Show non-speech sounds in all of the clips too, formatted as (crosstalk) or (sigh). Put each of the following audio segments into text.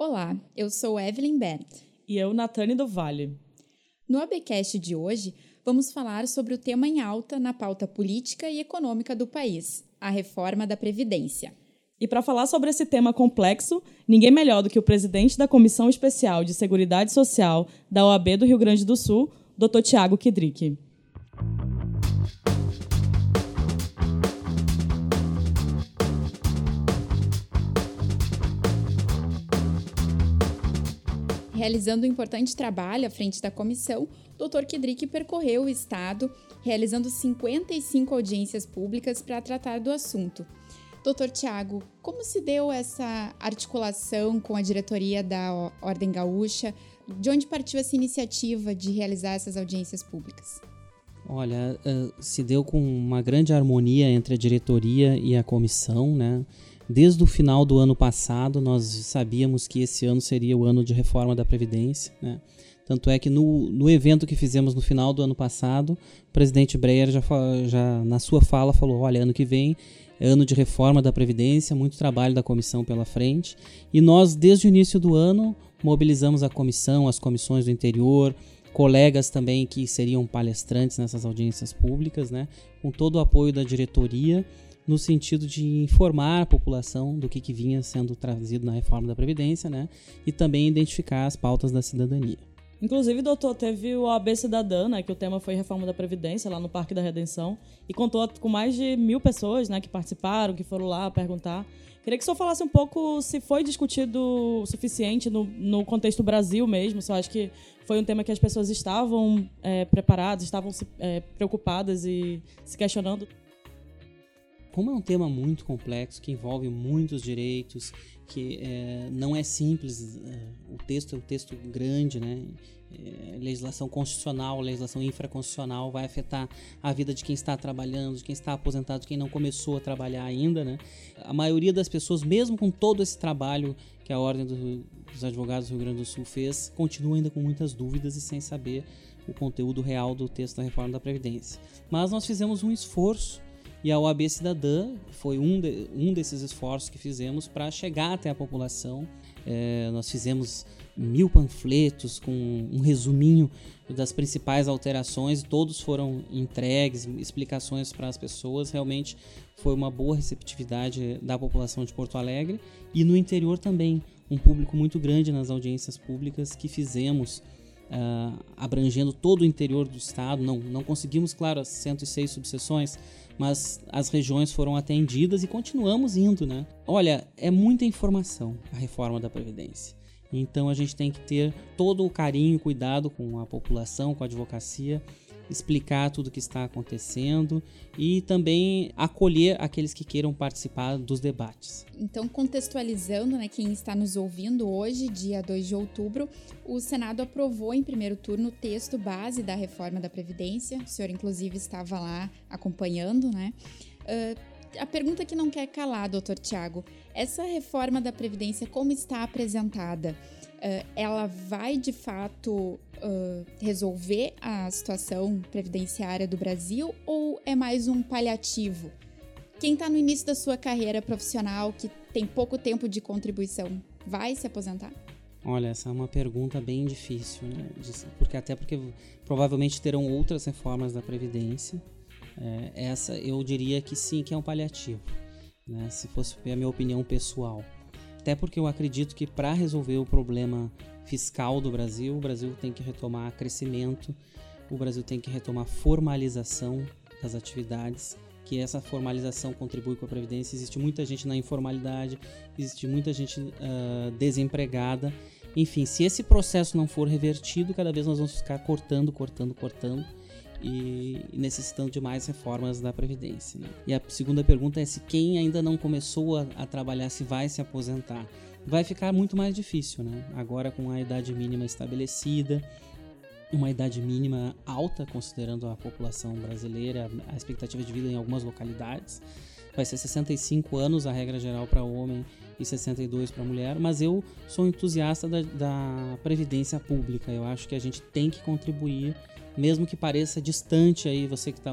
Olá, eu sou Evelyn Bert. E eu, Natane do Vale. No ABcast de hoje, vamos falar sobre o tema em alta na pauta política e econômica do país, a reforma da Previdência. E para falar sobre esse tema complexo, ninguém melhor do que o presidente da Comissão Especial de Seguridade Social da OAB do Rio Grande do Sul, Dr. Tiago Kidrick. Realizando um importante trabalho à frente da comissão, Dr. Kedrick percorreu o estado, realizando 55 audiências públicas para tratar do assunto. Doutor Tiago, como se deu essa articulação com a diretoria da Ordem Gaúcha? De onde partiu essa iniciativa de realizar essas audiências públicas? Olha, se deu com uma grande harmonia entre a diretoria e a comissão, né? Desde o final do ano passado, nós sabíamos que esse ano seria o ano de reforma da Previdência. Né? Tanto é que no, no evento que fizemos no final do ano passado, o presidente Breyer já, já na sua fala falou: olha, ano que vem é ano de reforma da Previdência, muito trabalho da comissão pela frente. E nós, desde o início do ano, mobilizamos a comissão, as comissões do interior, colegas também que seriam palestrantes nessas audiências públicas, né? com todo o apoio da diretoria no sentido de informar a população do que, que vinha sendo trazido na reforma da Previdência, né? E também identificar as pautas da cidadania. Inclusive, doutor, teve o AB Cidadã, né, que o tema foi reforma da Previdência, lá no Parque da Redenção, e contou com mais de mil pessoas né, que participaram, que foram lá perguntar. Queria que o senhor falasse um pouco se foi discutido o suficiente no, no contexto Brasil mesmo, se eu acho que foi um tema que as pessoas estavam é, preparadas, estavam se, é, preocupadas e se questionando como é um tema muito complexo, que envolve muitos direitos, que é, não é simples, é, o texto é um texto grande, né? É, legislação constitucional, legislação infraconstitucional vai afetar a vida de quem está trabalhando, de quem está aposentado, de quem não começou a trabalhar ainda, né? A maioria das pessoas, mesmo com todo esse trabalho que a Ordem do, dos Advogados do Rio Grande do Sul fez, continua ainda com muitas dúvidas e sem saber o conteúdo real do texto da reforma da Previdência. Mas nós fizemos um esforço e a OAB Cidadã foi um, de, um desses esforços que fizemos para chegar até a população. É, nós fizemos mil panfletos com um resuminho das principais alterações, todos foram entregues, explicações para as pessoas. Realmente foi uma boa receptividade da população de Porto Alegre e no interior também. Um público muito grande nas audiências públicas que fizemos uh, abrangendo todo o interior do estado. Não, não conseguimos, claro, as 106 subseções, mas as regiões foram atendidas e continuamos indo, né? Olha, é muita informação a reforma da Previdência. Então a gente tem que ter todo o carinho e cuidado com a população, com a advocacia explicar tudo o que está acontecendo e também acolher aqueles que queiram participar dos debates. Então, contextualizando, né, quem está nos ouvindo hoje, dia 2 de outubro, o Senado aprovou em primeiro turno o texto base da reforma da Previdência. O senhor, inclusive, estava lá acompanhando, né? Uh, a pergunta que não quer calar, doutor Tiago, essa reforma da Previdência, como está apresentada? uh, ela vai de fato uh, resolver a situação previdenciária do Brasil ou é mais um paliativo? Quem está no início da sua carreira profissional, que tem pouco tempo de contribuição, vai se aposentar? Olha, essa é uma pergunta bem difícil, né? Porque até porque provavelmente terão outras reformas da Previdência. É, essa eu diria que sim, que é um paliativo, né? Se fosse a minha opinião pessoal. Até porque eu acredito que para resolver o problema fiscal do Brasil, o Brasil tem que retomar crescimento, o Brasil tem que retomar formalização das atividades, que essa formalização contribui com a Previdência. Existe muita gente na informalidade, existe muita gente uh, desempregada. Enfim, se esse processo não for revertido, cada vez nós vamos ficar cortando, cortando, cortando e necessitando de mais reformas da Previdência. Né? E a segunda pergunta é se quem ainda não começou a, a, trabalhar, se vai se aposentar. Vai ficar muito mais difícil, né? Agora com a idade mínima estabelecida, uma idade mínima alta, considerando a população brasileira, a expectativa de vida em algumas localidades. Vai ser 65 anos a regra geral para homem e 62 para mulher, mas eu sou entusiasta da, da previdência pública. Eu acho que a gente tem que contribuir mesmo que pareça distante aí você que está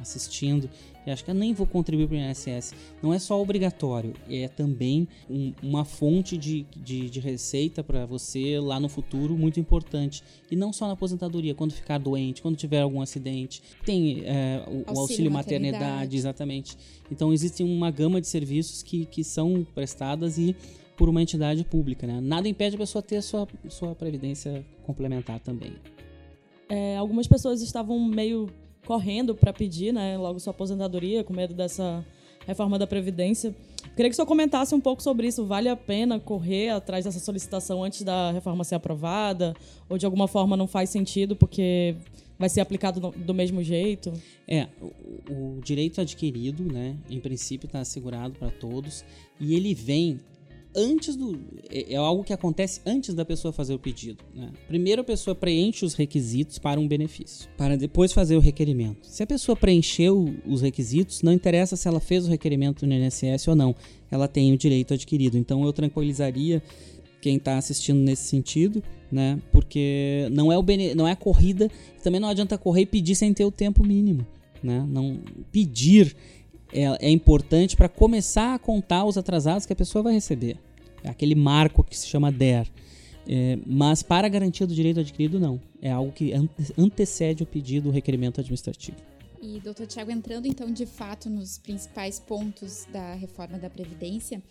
assistindo e acho que eu nem vou contribuir para o INSS. Não é só obrigatório, é também um, uma fonte de, de, de receita para você lá no futuro muito importante. E não só na aposentadoria, quando ficar doente, quando tiver algum acidente. Tem é, o, auxílio, o auxílio maternidade, maternidade, exatamente. Então existe uma gama de serviços que, que são prestadas e por uma entidade pública. Né? Nada impede a pessoa ter a sua, sua previdência complementar também. É, algumas pessoas estavam meio correndo para pedir, né, logo sua aposentadoria, com medo dessa reforma da Previdência. Queria que o senhor comentasse um pouco sobre isso. Vale a pena correr atrás dessa solicitação antes da reforma ser aprovada? Ou de alguma forma não faz sentido porque vai ser aplicado do mesmo jeito? É, o, o direito adquirido, né, em princípio está assegurado para todos e ele vem antes do. É, é, algo que acontece antes da pessoa fazer o pedido. Né? Primeiro a pessoa preenche os requisitos para um benefício, para depois fazer o requerimento. Se a pessoa preencheu os requisitos, não interessa se ela fez o requerimento no INSS ou não, ela tem o direito adquirido. Então eu tranquilizaria quem está assistindo nesse sentido, né? Porque não é o bene... não é a corrida, também não adianta correr e pedir sem ter o tempo mínimo, né? Não pedir é, é importante para começar a contar os atrasados que a pessoa vai receber. É aquele marco que se chama DER. É, mas para a garantia do direito adquirido, não. É algo que antecede o pedido, o requerimento administrativo. E, doutor Tiago, entrando então de fato nos principais pontos da reforma da Previdência,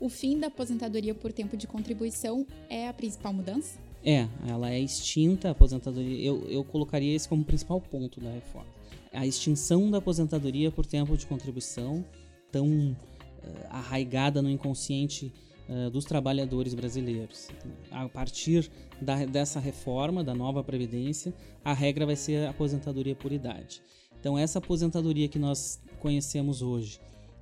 o fim da aposentadoria por tempo de contribuição é a principal mudança? É, ela é extinta, a aposentadoria. Eu, eu colocaria esse como principal ponto da reforma a extinção da aposentadoria por tempo de contribuição, tão uh, arraigada no inconsciente uh, dos trabalhadores brasileiros. A partir da, dessa reforma, da nova Previdência, a regra vai ser a aposentadoria por idade. Então, essa aposentadoria que nós conhecemos hoje,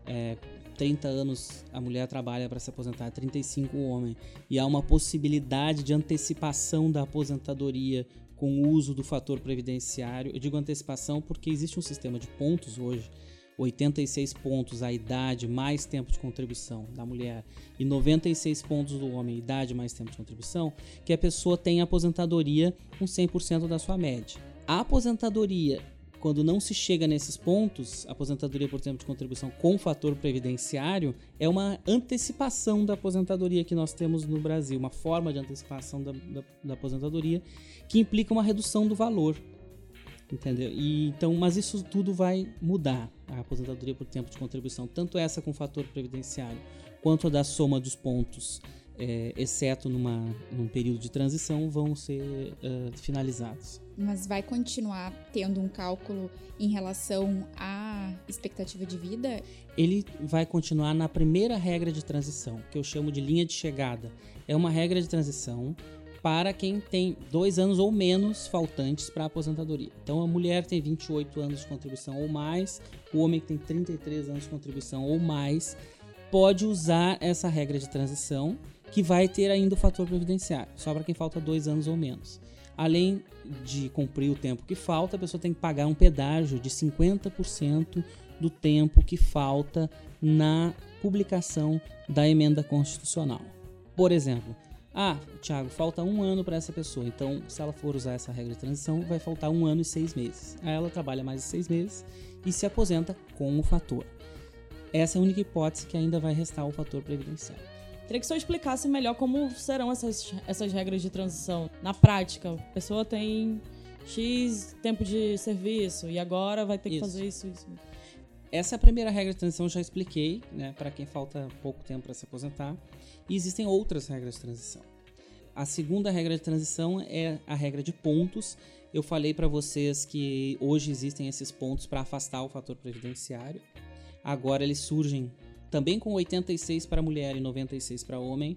é, 30 anos a mulher trabalha para se aposentar, 35 o homem, e há uma possibilidade de antecipação da aposentadoria com o uso do fator previdenciário. Eu digo antecipação porque existe um sistema de pontos hoje, 86 pontos a idade mais tempo de contribuição da mulher e 96 pontos do homem, idade mais tempo de contribuição, que a pessoa tem aposentadoria com 100% da sua média. A aposentadoria quando não se chega nesses pontos, aposentadoria por tempo de contribuição com fator previdenciário é uma antecipação da aposentadoria que nós temos no Brasil, uma forma de antecipação da, da, da aposentadoria que implica uma redução do valor. Entendeu? E, então, mas isso tudo vai mudar a aposentadoria por tempo de contribuição, tanto essa com fator previdenciário quanto a da soma dos pontos é, exceto numa, num período de transição, vão ser uh, finalizados. Mas vai continuar tendo um cálculo em relação à expectativa de vida? Ele vai continuar na primeira regra de transição, que eu chamo de linha de chegada. É uma regra de transição para quem tem dois anos ou menos faltantes para a aposentadoria. Então, a mulher tem 28 anos de contribuição ou mais, o homem que tem 33 anos de contribuição ou mais, pode usar essa regra de transição que vai ter ainda o fator previdenciário, só para quem falta dois anos ou menos. Além de cumprir o tempo que falta, a pessoa tem que pagar um pedágio de 50% do tempo que falta na publicação da emenda constitucional. Por exemplo, ah, Thiago, falta um ano para essa pessoa, então se ela for usar essa regra de transição, vai faltar um ano e seis meses. Aí ela trabalha mais de seis meses e se aposenta com o fator. Essa é a única hipótese que ainda vai restar o fator previdenciário. Queria que o senhor explicasse melhor como serão essas, essas regras de transição. Na prática, a pessoa tem X tempo de serviço e agora vai ter que isso. fazer isso, isso. Essa é a primeira regra de transição, já expliquei, né, para quem falta pouco tempo para se aposentar. E existem outras regras de transição. A segunda regra de transição é a regra de pontos. Eu falei para vocês que hoje existem esses pontos para afastar o fator previdenciário. Agora eles surgem também com 86 para mulher e 96 para homem,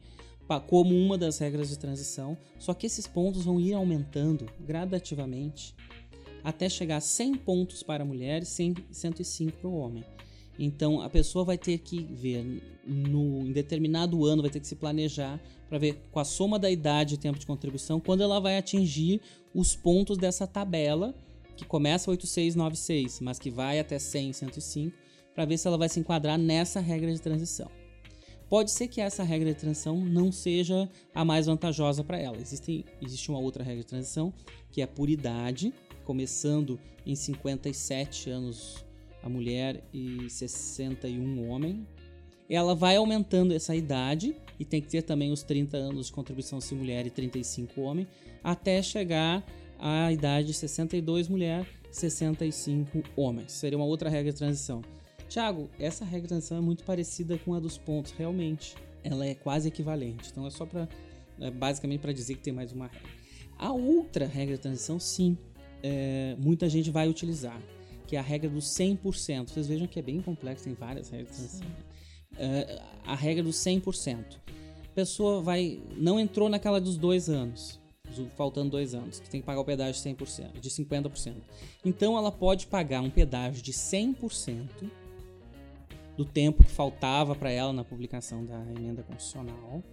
como uma das regras de transição, só que esses pontos vão ir aumentando gradativamente até chegar a 100 pontos para a mulher e 105 para o homem. Então a pessoa vai ter que ver no em determinado ano, vai ter que se planejar para ver com a soma da idade e tempo de contribuição quando ela vai atingir os pontos dessa tabela que começa 8696, mas que vai até 100, 105 para ver se ela vai se enquadrar nessa regra de transição. Pode ser que essa regra de transição não seja a mais vantajosa para ela. Existe, existe uma outra regra de transição, que é por idade, começando em 57 anos a mulher e 61 o homem. Ela vai aumentando essa idade e tem que ter também os 30 anos de contribuição se mulher e 35 homem, até chegar à idade de 62 mulher, 65 homens. Seria uma outra regra de transição. Tiago, essa regra de transição é muito parecida com a dos pontos, realmente. Ela é quase equivalente. Então é só para é basicamente para dizer que tem mais uma regra. A outra regra de transição, sim, é, muita gente vai utilizar, que é a regra do 100%. Vocês vejam que é bem complexo, tem várias regras de transição. É, a regra do 100%. A pessoa vai, não entrou naquela dos dois anos, faltando dois anos, que tem que pagar o pedágio de 100%, de 50%. Então ela pode pagar um pedágio de 100% do tempo que faltava para ela na publicação da emenda constitucional.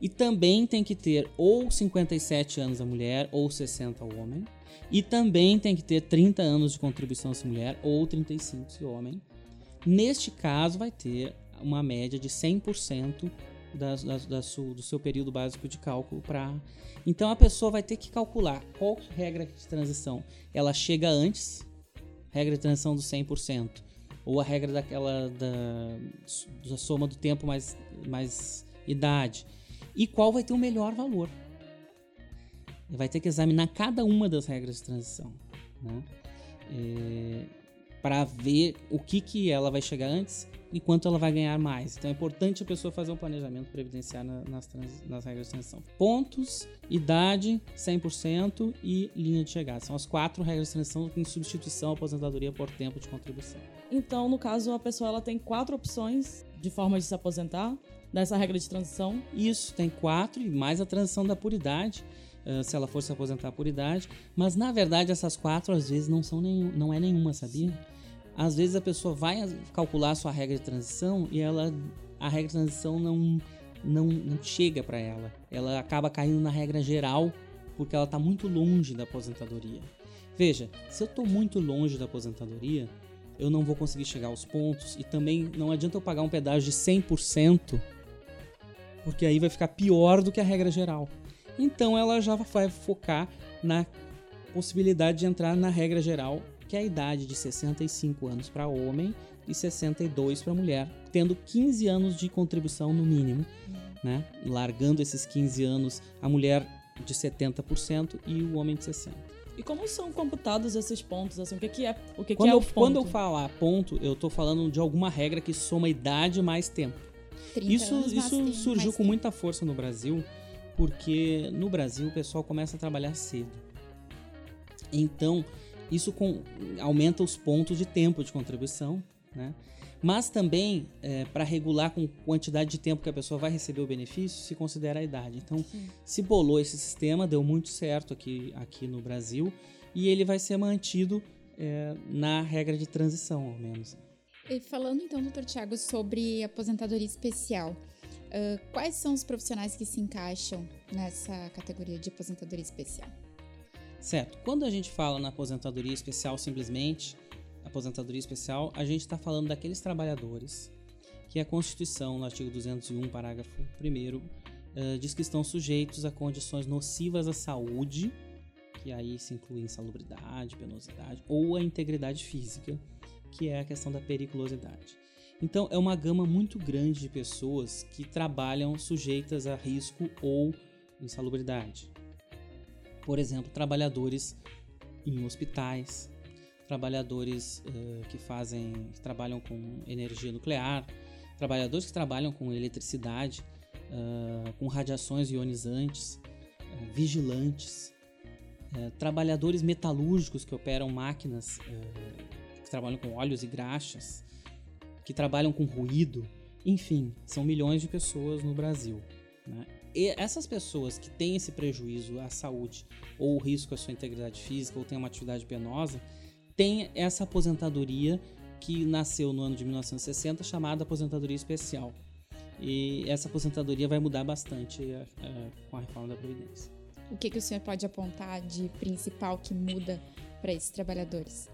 E também tem que ter ou 57 anos a mulher ou 60 o homem. E também tem que ter 30 anos de contribuição se mulher ou 35 se homem. Neste caso, vai ter uma média de 100% da, da, da su, do seu período básico de cálculo para. Então a pessoa vai ter que calcular qual regra de transição ela chega antes, regra de transição do 100%, ou a regra daquela da, da soma do tempo mais, mais idade, e qual vai ter o melhor valor. Vai ter que examinar cada uma das regras de transição, né? É, para ver o que, que ela vai chegar antes e quanto ela vai ganhar mais. Então é importante a pessoa fazer um planejamento previdenciário nas, nas regras de transição. Pontos, idade, 100% e linha de chegada. São as quatro regras de transição em substituição à aposentadoria por tempo de contribuição. Então, no caso, a pessoa ela tem quatro opções de forma de se aposentar dessa regra de transição. Isso, tem quatro e mais a transição da puridade. Uh, se ela for se aposentar por idade, mas na verdade essas quatro às vezes não são nenhum, não é nenhuma, sabia? Às vezes a pessoa vai calcular a sua regra de transição e ela a regra de transição não não, não chega para ela. Ela acaba caindo na regra geral porque ela está muito longe da aposentadoria. Veja, se eu estou muito longe da aposentadoria, eu não vou conseguir chegar aos pontos e também não adianta eu pagar um pedágio de 100%, porque aí vai ficar pior do que a regra geral. Então ela já vai focar na possibilidade de entrar na regra geral, que é a idade de 65 anos para homem e 62 para mulher, tendo 15 anos de contribuição no mínimo, né? Largando esses 15 anos a mulher de 70% e o homem de 60%. E como são computados esses pontos? Assim, o que, que é o que, quando que é eu, o ponto? Quando eu falar ponto, eu estou falando de alguma regra que soma idade mais tempo. Isso, isso surgiu com tempo. muita força no Brasil, porque no Brasil o pessoal começa a trabalhar cedo. Então, isso com, aumenta os pontos de tempo de contribuição, né? Mas também, é, para regular com quantidade de tempo que a pessoa vai receber o benefício, se considera a idade. Então, Sim. se bolou esse sistema, deu muito certo aqui, aqui no Brasil, e ele vai ser mantido é, na regra de transição, ao menos. E falando então, doutor Tiago, sobre aposentadoria especial, uh, quais são os profissionais que se encaixam nessa categoria de aposentadoria especial? Certo. Quando a gente fala na aposentadoria especial, simplesmente, aposentadoria especial, a gente está falando daqueles trabalhadores que a Constituição, no artigo 201, parágrafo 1, uh, diz que estão sujeitos a condições nocivas à saúde, que aí se inclui insalubridade, penosidade, ou a integridade física, que é a questão da periculosidade. Então, é uma gama muito grande de pessoas que trabalham sujeitas a risco ou insalubridade. Por exemplo, trabalhadores em hospitais, trabalhadores uh, que fazem, que trabalham com energia nuclear, trabalhadores que trabalham com eletricidade, uh, com radiações ionizantes, uh, vigilantes, trabalhadores metalúrgicos que operam máquinas que trabalham com óleos e graxas, que trabalham com ruído, enfim, são milhões de pessoas no Brasil. Né? E essas pessoas que têm esse prejuízo à saúde ou o risco à sua integridade física ou têm uma atividade penosa, tem essa aposentadoria que nasceu no ano de 1960 chamada aposentadoria especial. E essa aposentadoria vai mudar bastante uh, com a reforma da Previdência. O que, que o senhor pode apontar de principal que muda para esses trabalhadores?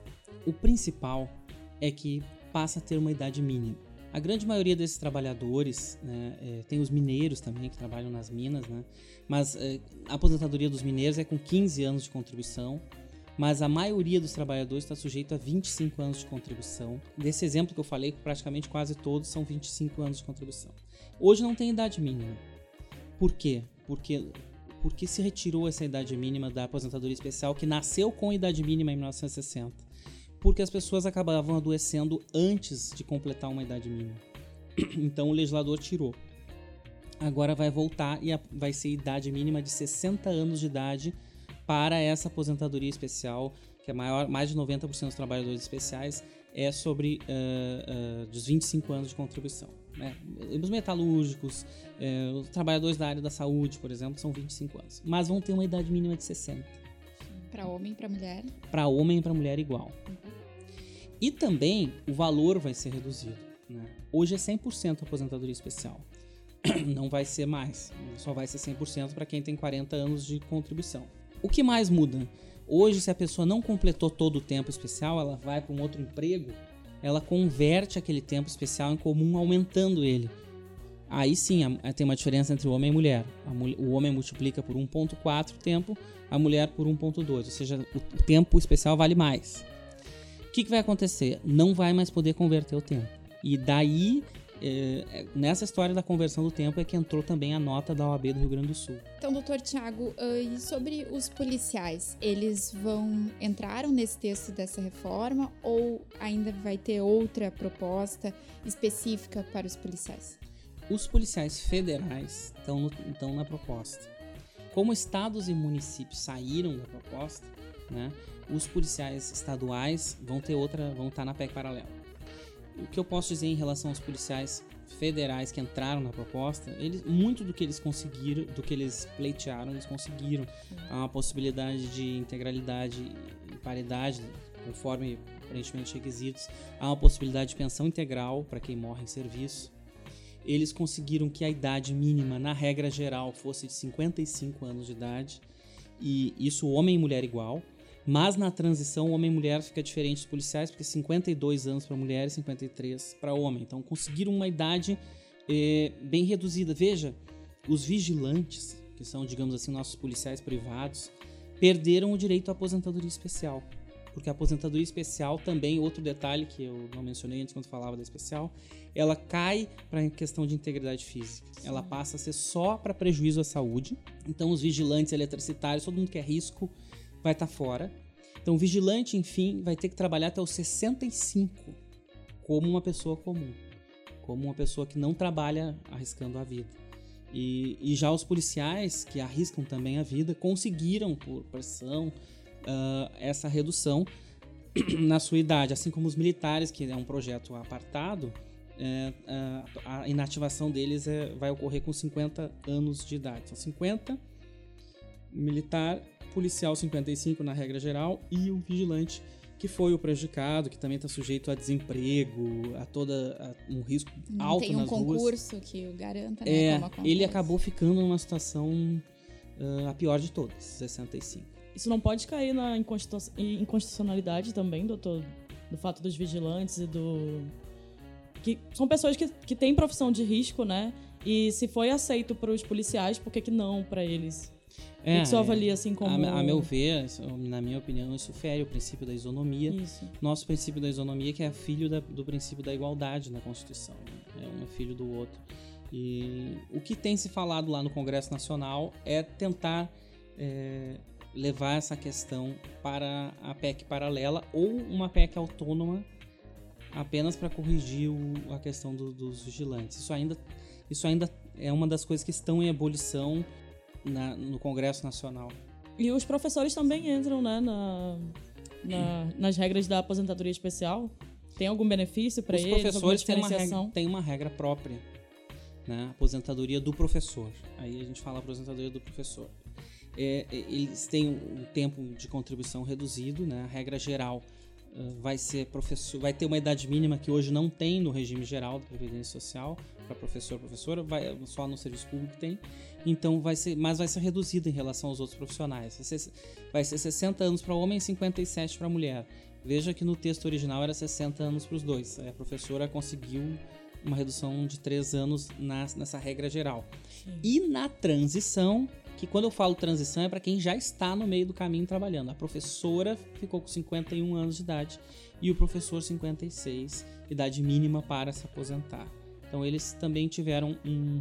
O principal é que passa a ter uma idade mínima. A grande maioria desses trabalhadores, né, é, tem os mineiros também que trabalham nas minas, né, mas é, a aposentadoria dos mineiros é com 15 anos de contribuição mas a maioria dos trabalhadores está sujeito a 25 anos de contribuição. Desse exemplo que eu falei, praticamente quase todos são 25 anos de contribuição. Hoje não tem idade mínima. Por quê? Porque porque se retirou essa idade mínima da aposentadoria especial que nasceu com idade mínima em 1960? Porque as pessoas acabavam adoecendo antes de completar uma idade mínima. (clears throat) Então o legislador tirou. Agora vai voltar e vai ser idade mínima de 60 anos de idade para essa aposentadoria especial, que é maior, mais de 90% dos trabalhadores especiais é sobre uh, uh, dos 25 anos de contribuição. Né? Os metalúrgicos, uh, os trabalhadores da área da saúde, por exemplo, são 25 anos. Mas vão ter uma idade mínima de 60. Para homem e para mulher? Para homem e para mulher igual. Uhum. E também o valor vai ser reduzido. Né? Hoje é 100% aposentadoria especial. (clears throat) Não vai ser mais. Só vai ser 100% para quem tem 40 anos de contribuição. O que mais muda? Hoje, se a pessoa não completou todo o tempo especial, ela vai para um outro emprego, ela converte aquele tempo especial em comum, aumentando ele. Aí sim tem uma diferença entre homem e mulher. o homem multiplica por 1,4 tempo, a mulher por 1,2. Ou seja, o tempo especial vale mais. O que, que vai acontecer? Não vai mais poder converter o tempo. E daí é, nessa história da conversão do tempo é que entrou também a nota da OAB do Rio Grande do Sul. Então, doutor Tiago, uh, e sobre os policiais, eles vão entraram nesse texto dessa reforma ou ainda vai ter outra proposta específica para os policiais? Os policiais federais estão, na proposta. Como estados e municípios saíram da proposta, né, os policiais estaduais vão ter outra, vão estar na PEC paralela o que eu posso dizer em relação aos policiais federais que entraram na proposta, eles, muito do que eles conseguiram, do que eles pleitearam, eles conseguiram. Há uma possibilidade de integralidade e paridade, conforme aparentemente requisitos. Há uma possibilidade de pensão integral para quem morre em serviço. Eles conseguiram que a idade mínima, na regra geral, fosse de 55 anos de idade. E isso homem e mulher igual. Mas na transição, homem e mulher fica diferente dos policiais, porque 52 anos para mulher e 53 para homem. Então conseguiram uma idade é, bem reduzida. Veja, os vigilantes, que são, digamos assim, nossos policiais privados, perderam o direito à aposentadoria especial. Porque a aposentadoria especial também, outro detalhe que eu não mencionei antes quando falava da especial, ela cai para a questão de integridade física. Sim. Ela passa a ser só para prejuízo à saúde. Então, os vigilantes eletricitários, todo mundo que é risco, vai estar tá fora. Então, o vigilante, enfim, vai ter que trabalhar até os 65 como uma pessoa comum, como uma pessoa que não trabalha arriscando a vida. E, e já os policiais, que arriscam também a vida, conseguiram, por pressão, uh, essa redução (clears throat) na sua idade. Assim como os militares, que é um projeto apartado, é, a, a, inativação deles é, vai ocorrer com 50 anos de idade. São 50 militar policial 55 na regra geral e o vigilante que foi o prejudicado, que também está sujeito a desemprego, a toda a, um risco Não alto tem um nas concurso ruas. que o garanta, né, é, ele acabou ficando numa situação uh, a pior de todas, 65. Isso não pode cair na inconstitucionalidade também, doutor, do fato dos vigilantes e do que são pessoas que, que têm profissão de risco, né? E se foi aceito para os policiais, por que, que não para eles? É, que avalia assim como. A, a, meu ver, na minha opinião, isso fere o princípio da isonomia. Isso. Nosso princípio da isonomia, que é filho da, do princípio da igualdade na Constituição. Né? É um filho do outro. E o que tem se falado lá no Congresso Nacional é tentar é, levar essa questão para a PEC paralela ou uma PEC autônoma apenas para corrigir o, a questão do, dos vigilantes. Isso ainda, isso ainda é uma das coisas que estão em ebulição na, no Congresso Nacional. E os professores também entram né, na, na, nas regras da aposentadoria especial? Tem algum benefício para eles? Os professores têm uma, regra, têm uma regra própria. Né? Aposentadoria do professor. Aí a gente fala aposentadoria do professor. É, eles têm um tempo de contribuição reduzido, né? a regra geral vai ser professor, vai ter uma idade mínima que hoje não tem no regime geral da previdência social para professor, professora, vai só no serviço público tem. Então vai ser, mas vai ser reduzida em relação aos outros profissionais. Vai ser, vai ser 60 anos para homem e 57 para mulher. Veja que no texto original era 60 anos para os dois. A professora conseguiu uma redução de 3 anos na, nessa regra geral. Sim. E na transição, que quando eu falo transição é para quem já está no meio do caminho trabalhando. A professora ficou com 51 anos de idade e o professor 56, idade mínima para se aposentar. Então eles também tiveram um,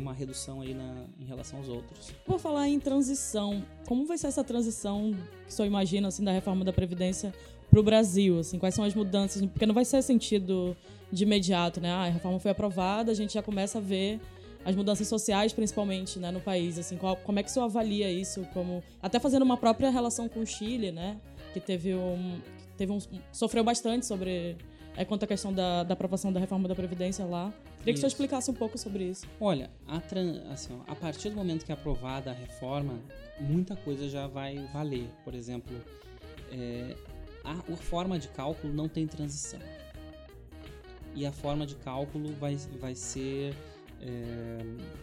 uma redução aí na, em relação aos outros. Por falar em transição, como vai ser essa transição que só imagina assim da reforma da previdência para o Brasil? Assim, quais são as mudanças? Porque não vai ser sentido de imediato, né? Ah, a reforma foi aprovada, a gente já começa a ver as mudanças sociais, principalmente, né, no país. Assim, qual, como é que o senhor avalia isso? Como até fazendo uma própria relação com o Chile, né? Que teve um, teve um sofreu bastante sobre é, quanto à questão da, da aprovação da reforma da previdência lá. Queria que o senhor explicasse um pouco sobre isso. Olha, a, assim, ó, a partir do momento que é aprovada a reforma, muita coisa já vai valer. Por exemplo, é, a, a forma de cálculo não tem transição. E a forma de cálculo vai, vai ser é,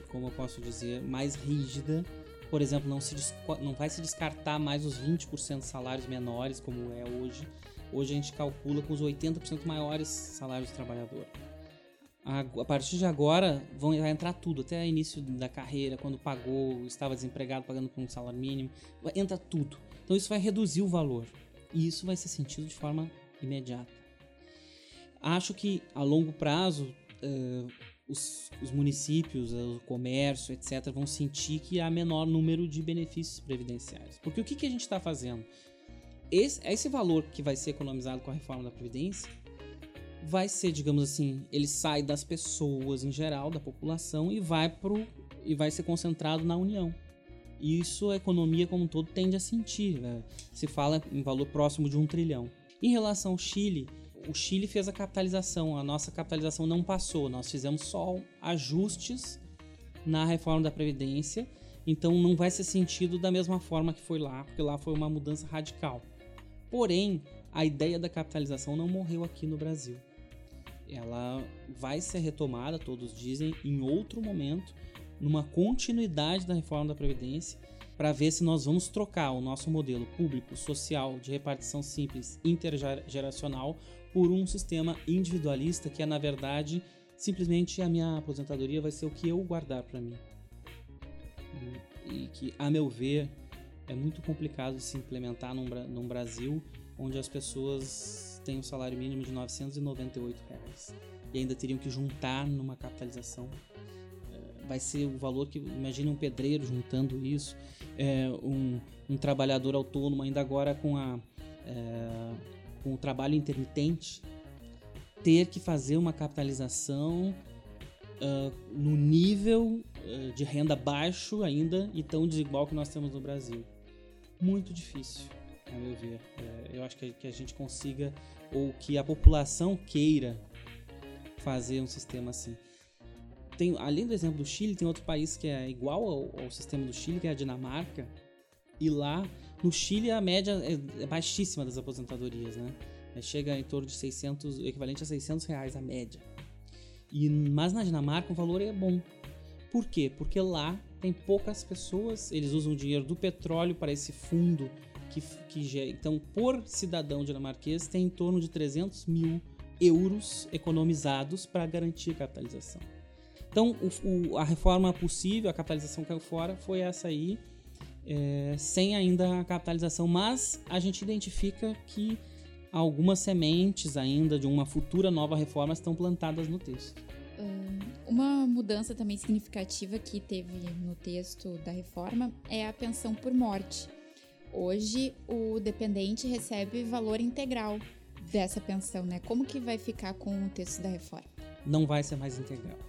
como eu posso dizer, mais rígida. Por exemplo, não, se, não vai se descartar mais os 20% de salários menores, como é hoje. Hoje a gente calcula com os 80% maiores salários do trabalhador. A, partir de agora vão, vai entrar tudo, até início da carreira, quando pagou, estava desempregado pagando por um salário mínimo, entra tudo. Então isso vai reduzir o valor. E isso vai ser sentido de forma imediata. Acho que a longo prazo uh, os, os municípios, o comércio, etc., vão sentir que há menor número de benefícios previdenciários. Porque o que, que a gente está fazendo? Esse, esse valor que vai ser economizado com a reforma da Previdência vai ser, digamos assim, ele sai das pessoas em geral, da população, e vai, pro, e vai ser concentrado na União. E isso a economia como um todo tende a sentir. Né? Se fala em valor próximo de um trilhão. Em relação ao Chile, o Chile fez a capitalização, a nossa capitalização não passou, nós fizemos só ajustes na reforma da Previdência, então não vai ser sentido da mesma forma que foi lá, porque lá foi uma mudança radical. Porém, a ideia da capitalização não morreu aqui no Brasil. Ela vai ser retomada, todos dizem, em outro momento, numa continuidade da reforma da Previdência, para ver se nós vamos trocar o nosso modelo público, social, de repartição simples, intergeracional, por um sistema individualista que é, na verdade, simplesmente a minha aposentadoria vai ser o que eu guardar para mim. E que, a meu ver, é muito complicado se implementar num, num Brasil onde as pessoas têm um salário mínimo de 998 reais e ainda teriam que juntar numa capitalização. É, vai ser o valor que. Imagine um pedreiro juntando isso, é, um, um, trabalhador autônomo, ainda agora com a. É, com o trabalho intermitente, ter que fazer uma capitalização uh, no nível uh, de renda baixo ainda e tão desigual que nós temos no Brasil. Muito difícil, a meu ver. É, eu acho que, que a gente consiga, ou que a população queira fazer um sistema assim. Tem, além do exemplo do Chile, tem outro país que é igual ao, ao sistema do Chile, que é a Dinamarca, e lá no Chile, a média é, é baixíssima das aposentadorias, né? Chega em torno de 600, equivalente a 600 reais a média. E, mas na Dinamarca o valor é bom. Por quê? Porque lá tem poucas pessoas, eles usam o dinheiro do petróleo para esse fundo que, que então por cidadão dinamarquês tem em torno de 300 mil euros economizados para garantir a capitalização. Então o, o, a reforma possível, a capitalização caiu fora, foi essa aí é, sem ainda a capitalização, mas a gente identifica que algumas sementes ainda de uma futura nova reforma estão plantadas no texto. Uma mudança também significativa que teve no texto da reforma é a pensão por morte. Hoje, o dependente recebe valor integral dessa pensão, né? Como que vai ficar com o texto da reforma? Não vai ser mais integral.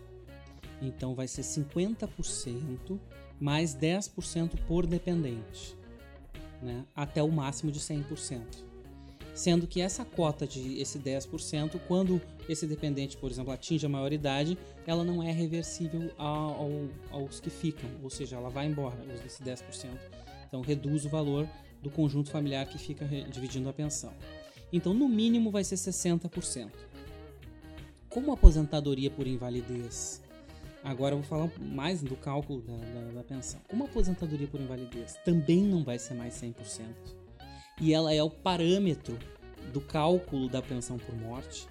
Então, vai ser 50% mais 10% por dependente, né? até o máximo de 100%. Sendo que essa cota de esse 10%, quando esse dependente, por exemplo, atinge a maioridade, ela não é reversível ao, aos que ficam, ou seja, ela vai embora, esse 10%. Então reduz o valor do conjunto familiar que fica dividindo a pensão. Então, no mínimo, vai ser 60%. Como aposentadoria por invalidez Agora eu vou falar mais do cálculo da, da, da, pensão. Como a aposentadoria por invalidez também não vai ser mais 100%, e ela é o parâmetro do cálculo da pensão por morte,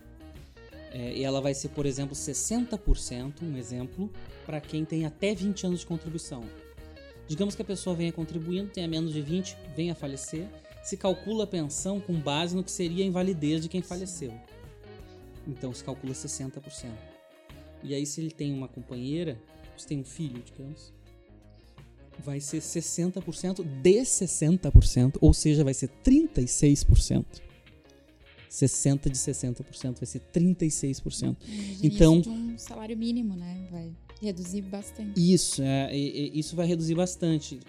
é, e ela vai ser, por exemplo, 60%, um exemplo, para quem tem até 20 anos de contribuição. Digamos que a pessoa venha contribuindo, tenha menos de 20, venha a falecer, se calcula a pensão com base no que seria a invalidez de quem faleceu. Então se calcula 60%. E aí, se ele tem uma companheira, se tem um filho, digamos, vai ser 60% de 60%, ou seja, vai ser 36%. 60 de 60% vai ser 36%. Então, isso de um salário mínimo, né? Vai reduzir bastante. Isso, é, isso vai reduzir bastante.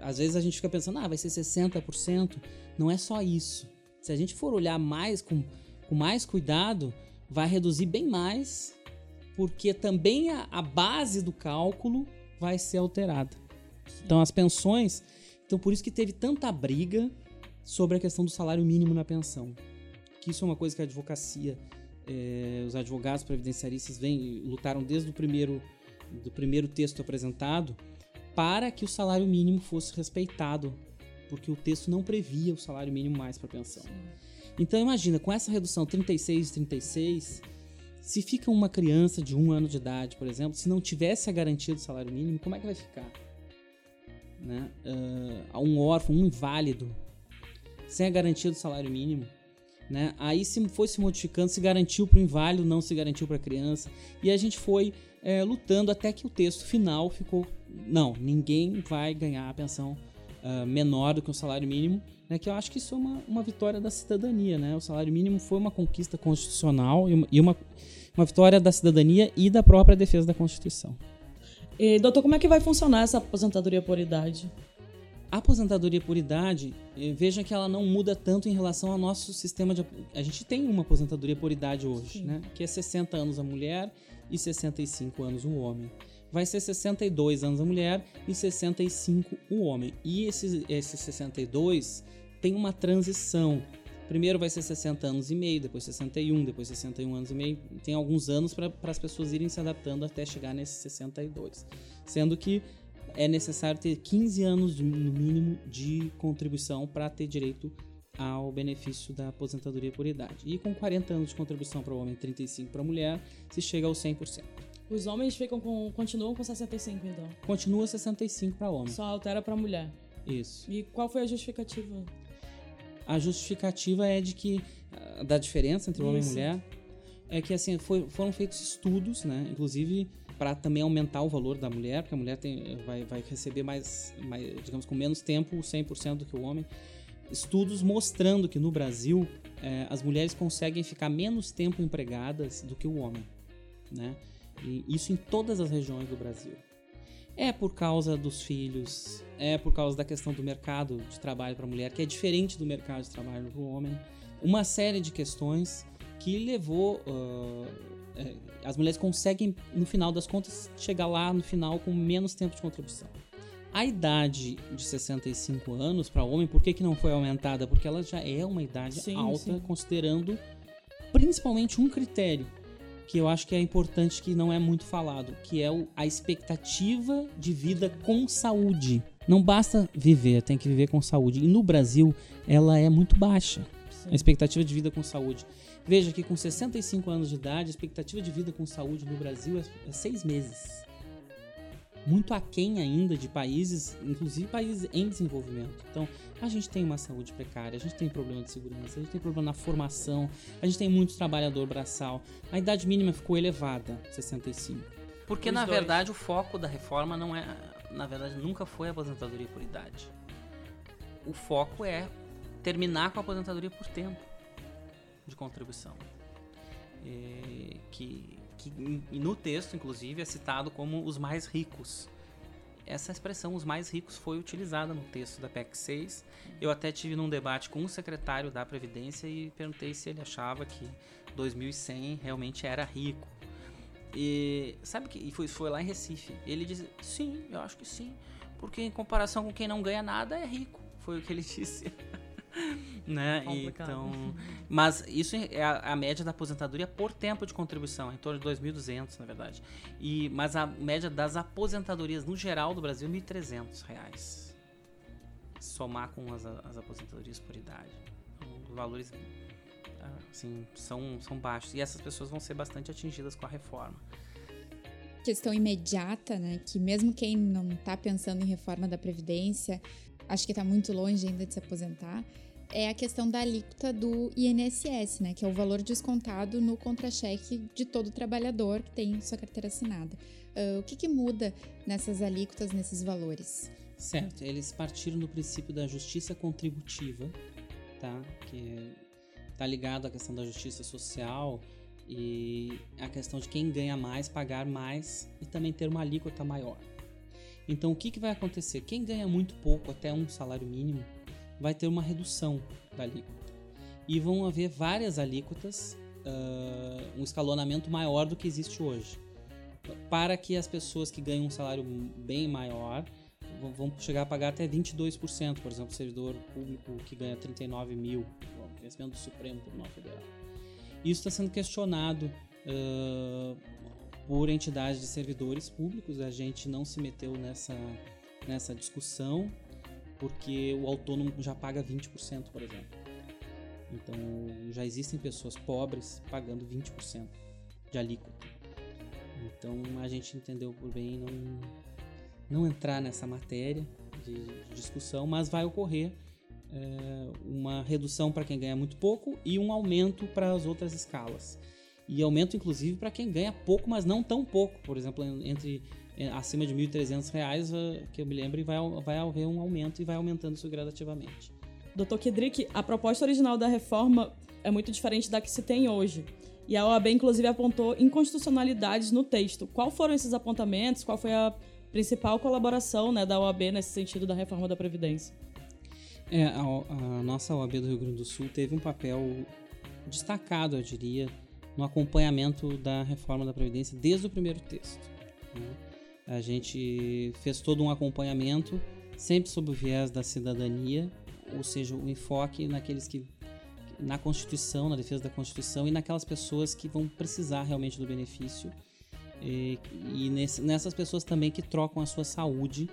Às vezes a gente fica pensando, ah, vai ser 60%. Não é só isso. Se a gente for olhar mais com, com mais cuidado, vai reduzir bem mais, porque também a, a base do cálculo vai ser alterada. Sim. Então as pensões, então por isso que teve tanta briga sobre a questão do salário mínimo na pensão. Que isso é uma coisa que a advocacia, eh, os advogados previdenciaristas vêm lutaram desde o primeiro do primeiro texto apresentado para que o salário mínimo fosse respeitado, porque o texto não previa o salário mínimo mais para pensão. Então imagina, com essa redução 36 e 36, se fica uma criança de um ano de idade, por exemplo, se não tivesse a garantia do salário mínimo, como é que vai ficar? Né? Uh, um órfão, um inválido, sem a garantia do salário mínimo, né? Aí se foi se modificando, se garantiu para o inválido, não se garantiu para a criança, e a gente foi é, lutando até que o texto final ficou: não, ninguém vai ganhar a pensão uh, menor do que o salário mínimo, né, que eu acho que isso é uma, uma vitória da cidadania. Né? O salário mínimo foi uma conquista constitucional e uma, e uma, uma vitória da cidadania e da própria defesa da Constituição. E, doutor, como é que vai funcionar essa aposentadoria por idade? A aposentadoria por idade, eh, veja que ela não muda tanto em relação ao nosso sistema de. A gente tem uma aposentadoria por idade hoje, né? Que é 60 anos a mulher e 65 anos o homem. Vai ser 62 anos a mulher e 65 o homem. E esse, esse 62 tem uma transição. Primeiro vai ser 60 anos e meio, depois 61, depois 61 anos e meio. Tem alguns anos para as pessoas irem se adaptando até chegar nesse 62. Sendo que é necessário ter 15 anos no mínimo de contribuição para ter direito ao benefício da aposentadoria por idade. E com 40 anos de contribuição para o homem e 35 para a mulher, se chega aos 100%. Os homens ficam com, continuam com 65, então? Continua 65 para homem. Só altera para mulher. Isso. E qual foi a justificativa? A justificativa é de que ah, da diferença entre homem e mulher é que assim foi, foram feitos estudos, né? Inclusive para também aumentar o valor da mulher, porque a mulher tem, vai, vai receber mais, mais, digamos, com menos tempo, 100% do que o homem estudos mostrando que no Brasil é, as mulheres conseguem ficar menos tempo empregadas do que o homem, né? E isso em todas as regiões do Brasil. É por causa dos filhos, é por causa da questão do mercado de trabalho para a mulher, que é diferente do mercado de trabalho para o homem. Uma série de questões que levou. Uh, as mulheres conseguem, no final das contas, chegar lá no final com menos tempo de contribuição. A idade de 65 anos para homem, por que, que não foi aumentada? Porque ela já é uma idade sim, alta, sim. considerando principalmente um critério que eu acho que é importante que não é muito falado, que é o, a expectativa de vida com saúde. Não basta viver, tem que viver com saúde. E no Brasil, ela é muito baixa. Sim. A expectativa de vida com saúde. Veja que com 65 anos de idade, a expectativa de vida com saúde no Brasil é, é seis meses muito aquém ainda de países, inclusive países em desenvolvimento. Então, a gente tem uma saúde precária, a gente tem problema de segurança, a gente tem problema na formação, a gente tem muito trabalhador braçal. A idade mínima ficou elevada, 65. Porque, Os na dois. verdade, o foco da reforma não é. Na verdade, nunca foi a aposentadoria por idade. O foco é terminar com a aposentadoria por tempo de contribuição. Que que no texto, inclusive, é citado como os mais ricos. Essa expressão, os mais ricos, foi utilizada no texto da PEC 6. Eu até tive num debate com o secretário da Previdência e perguntei se ele achava que 2100 realmente era rico. E sabe que foi, foi lá em Recife. Ele disse: sim, eu acho que sim, porque em comparação com quem não ganha nada é rico. Foi o que ele (laughs) disse. (laughs) né? Então, mas isso é a, a, média da aposentadoria por tempo de contribuição, em torno de 2.200, na verdade. E mas a média das aposentadorias no geral do Brasil é 1.300 reais. Somar com as, as aposentadorias por idade. Então, os valores assim, são, são baixos. E essas pessoas vão ser bastante atingidas com a reforma. questão imediata, né, que mesmo quem não está pensando em reforma da Previdência, acho que está muito longe ainda de se aposentar, é a questão da alíquota do INSS, né, que é o valor descontado no contra-cheque de todo trabalhador que tem sua carteira assinada. Uh, o que, que muda nessas alíquotas, nesses valores? Certo, eles partiram do princípio da justiça contributiva, tá? Que está ligado à questão da justiça social e a questão de quem ganha mais pagar mais e também ter uma alíquota maior. Então, o que, que vai acontecer? Quem ganha muito pouco, até um salário mínimo, vai ter uma redução da alíquota. E vão haver várias alíquotas, uh, um escalonamento maior do que existe hoje. Para que as pessoas que ganham um salário bem maior vão chegar a pagar até 22%, por exemplo, servidor público que ganha 39 mil, conhecimento do Supremo Tribunal Federal. Isso está sendo questionado uh, por entidades de servidores públicos, a gente não se meteu nessa, nessa discussão, porque o autônomo já paga 20%, por exemplo. Então já existem pessoas pobres pagando 20% de alíquota. Então a gente entendeu por bem não, não entrar nessa matéria de, de discussão, mas vai ocorrer é, uma redução para quem ganha muito pouco e um aumento para as outras escalas. E aumento, inclusive, para quem ganha pouco, mas não tão pouco. Por exemplo, entre é, acima de R$ 1.300, é, que eu me lembro, vai, vai haver um aumento e vai aumentando isso gradativamente. Doutor Kedrick, a proposta original da reforma é muito diferente da que se tem hoje. E a OAB, inclusive, apontou inconstitucionalidades no texto. Qual foram esses apontamentos? Qual foi a principal colaboração né, da OAB nesse sentido da reforma da Previdência? É, a, a, nossa OAB do Rio Grande do Sul teve um papel destacado, eu diria, no acompanhamento da reforma da Previdência desde o primeiro texto. Né? A gente fez todo um acompanhamento, sempre sob o viés da cidadania, ou seja, o enfoque naqueles que na Constituição, na defesa da Constituição e naquelas pessoas que vão precisar realmente do benefício e, e nesse, nessas pessoas também que trocam a sua saúde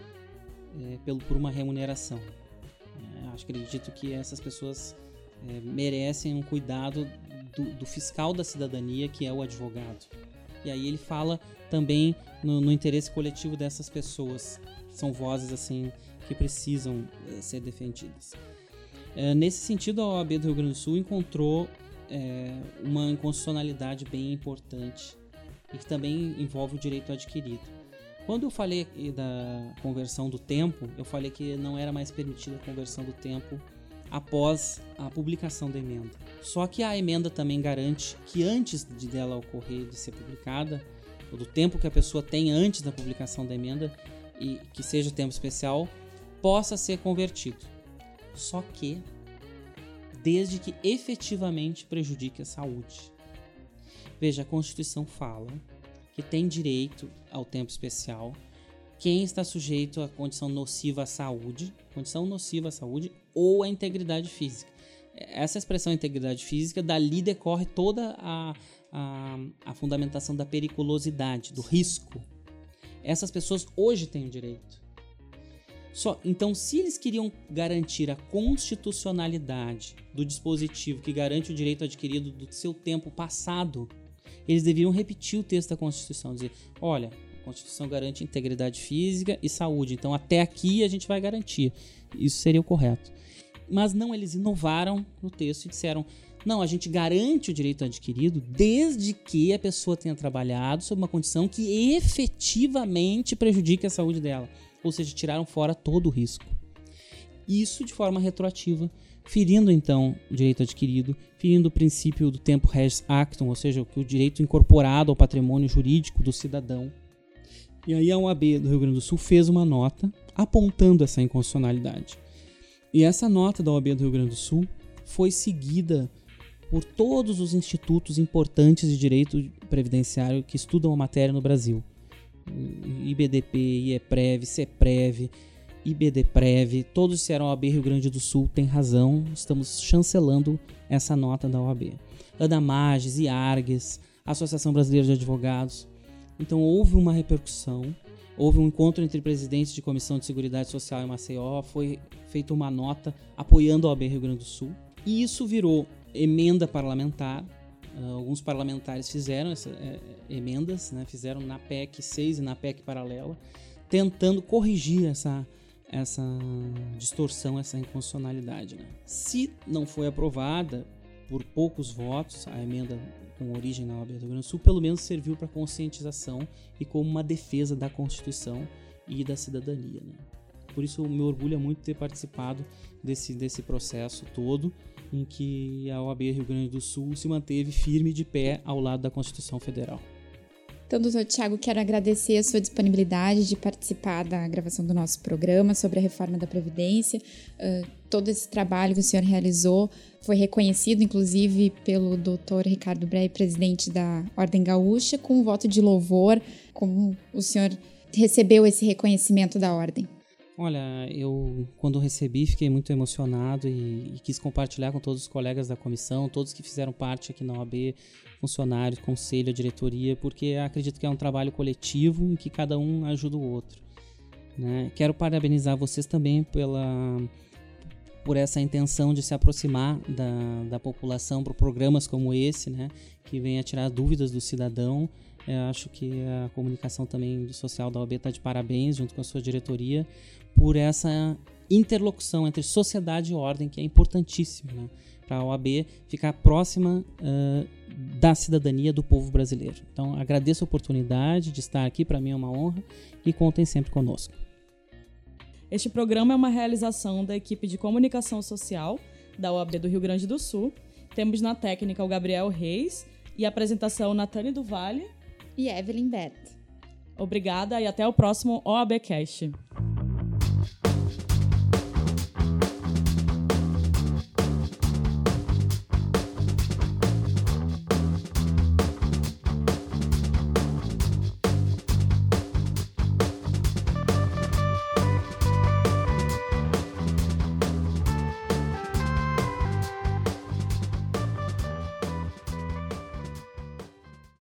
é, pelo, por uma remuneração. É, acho acredito que essas pessoas é, merecem um cuidado do, do, fiscal da cidadania, que é o advogado. E aí ele fala também no, no interesse coletivo dessas pessoas, são vozes assim que precisam é, ser defendidas. É, nesse sentido, a OAB do Rio Grande do Sul encontrou é, uma inconstitucionalidade bem importante e que também envolve o direito adquirido. Quando eu falei da conversão do tempo, eu falei que não era mais permitida a conversão do tempo após a publicação da emenda. Só que a emenda também garante que antes de dela ocorrer, de ser publicada, ou do tempo que a pessoa tem antes da publicação da emenda, e que seja tempo especial, possa ser convertido. Só que desde que efetivamente prejudique a saúde. Veja, a Constituição fala que tem direito ao tempo especial quem está sujeito à condição nociva à saúde, condição nociva à saúde ou à integridade física. Essa expressão integridade física, dali decorre toda a, a, a fundamentação da periculosidade, do risco. Essas pessoas hoje têm o direito. Só, então, se eles queriam garantir a constitucionalidade do dispositivo que garante o direito adquirido do seu tempo passado, eles deveriam repetir o texto da Constituição, dizer, olha, a Constituição garante integridade física e saúde, então até aqui a gente vai garantir. Isso seria o correto. Mas não, eles inovaram no texto e disseram, não, a gente garante o direito adquirido desde que a pessoa tenha trabalhado sob uma condição que efetivamente prejudique a saúde dela. Ou seja, tiraram fora todo o risco. Isso de forma retroativa ferindo então o direito adquirido, ferindo o princípio do tempo res actum, ou seja, o direito incorporado ao patrimônio jurídico do cidadão. E aí a OAB do Rio Grande do Sul fez uma nota apontando essa inconstitucionalidade. E essa nota da OAB do Rio Grande do Sul foi seguida por todos os institutos importantes de direito previdenciário que estudam a matéria no Brasil. IBDP, IEPREV, CEPREV, IBDPrev, todos disseram OAB Rio Grande do Sul tem razão, estamos chancelando essa nota da OAB. Adamages, IARGES, Associação Brasileira de Advogados. Então houve uma repercussão, houve um encontro entre presidentes de Comissão de Seguridade Social em Maceió, foi feita uma nota apoiando a OAB Rio Grande do Sul, e isso virou emenda parlamentar, Uh, alguns parlamentares fizeram essa, é, emendas, né, fizeram na PEC 6 e na PEC paralela, tentando corrigir essa, essa distorção, essa inconstitucionalidade. Né. Se não foi aprovada por poucos votos, a emenda com origem na OAB do Rio Grande do Sul, pelo menos serviu para conscientização e como uma defesa da Constituição e da cidadania. Né. Por isso, o meu orgulho é muito ter participado desse, desse processo todo, em que a OAB Rio Grande do Sul se manteve firme de pé ao lado da Constituição Federal. Então, doutor Tiago, quero agradecer a sua disponibilidade de participar da gravação do nosso programa sobre a reforma da Previdência. Uh, todo esse trabalho que o senhor realizou foi reconhecido, inclusive, pelo doutor Ricardo Brey, presidente da Ordem Gaúcha, com um voto de louvor. Como o senhor recebeu esse reconhecimento da Ordem? Olha, eu quando recebi fiquei muito emocionado e, e, quis compartilhar com todos os colegas da comissão, todos que fizeram parte aqui na OAB, funcionários, conselho, diretoria, porque acredito que é um trabalho coletivo em que cada um ajuda o outro. Né? Quero parabenizar vocês também pela por essa intenção de se aproximar da, da população para programas como esse, né, que vem a tirar dúvidas do cidadão. Eu acho que a comunicação também social da OAB está de parabéns, junto com a sua diretoria, por essa interlocução entre sociedade e ordem, que é importantíssima né? para a OAB ficar próxima uh, da cidadania do povo brasileiro. Então, agradeço a oportunidade de estar aqui, para mim é uma honra, e contem sempre conosco. Este programa é uma realização da equipe de comunicação social da OAB do Rio Grande do Sul. Temos na técnica o Gabriel Reis e a apresentação Natane do Vale e Evelyn Bert. Obrigada e até o próximo OABcast.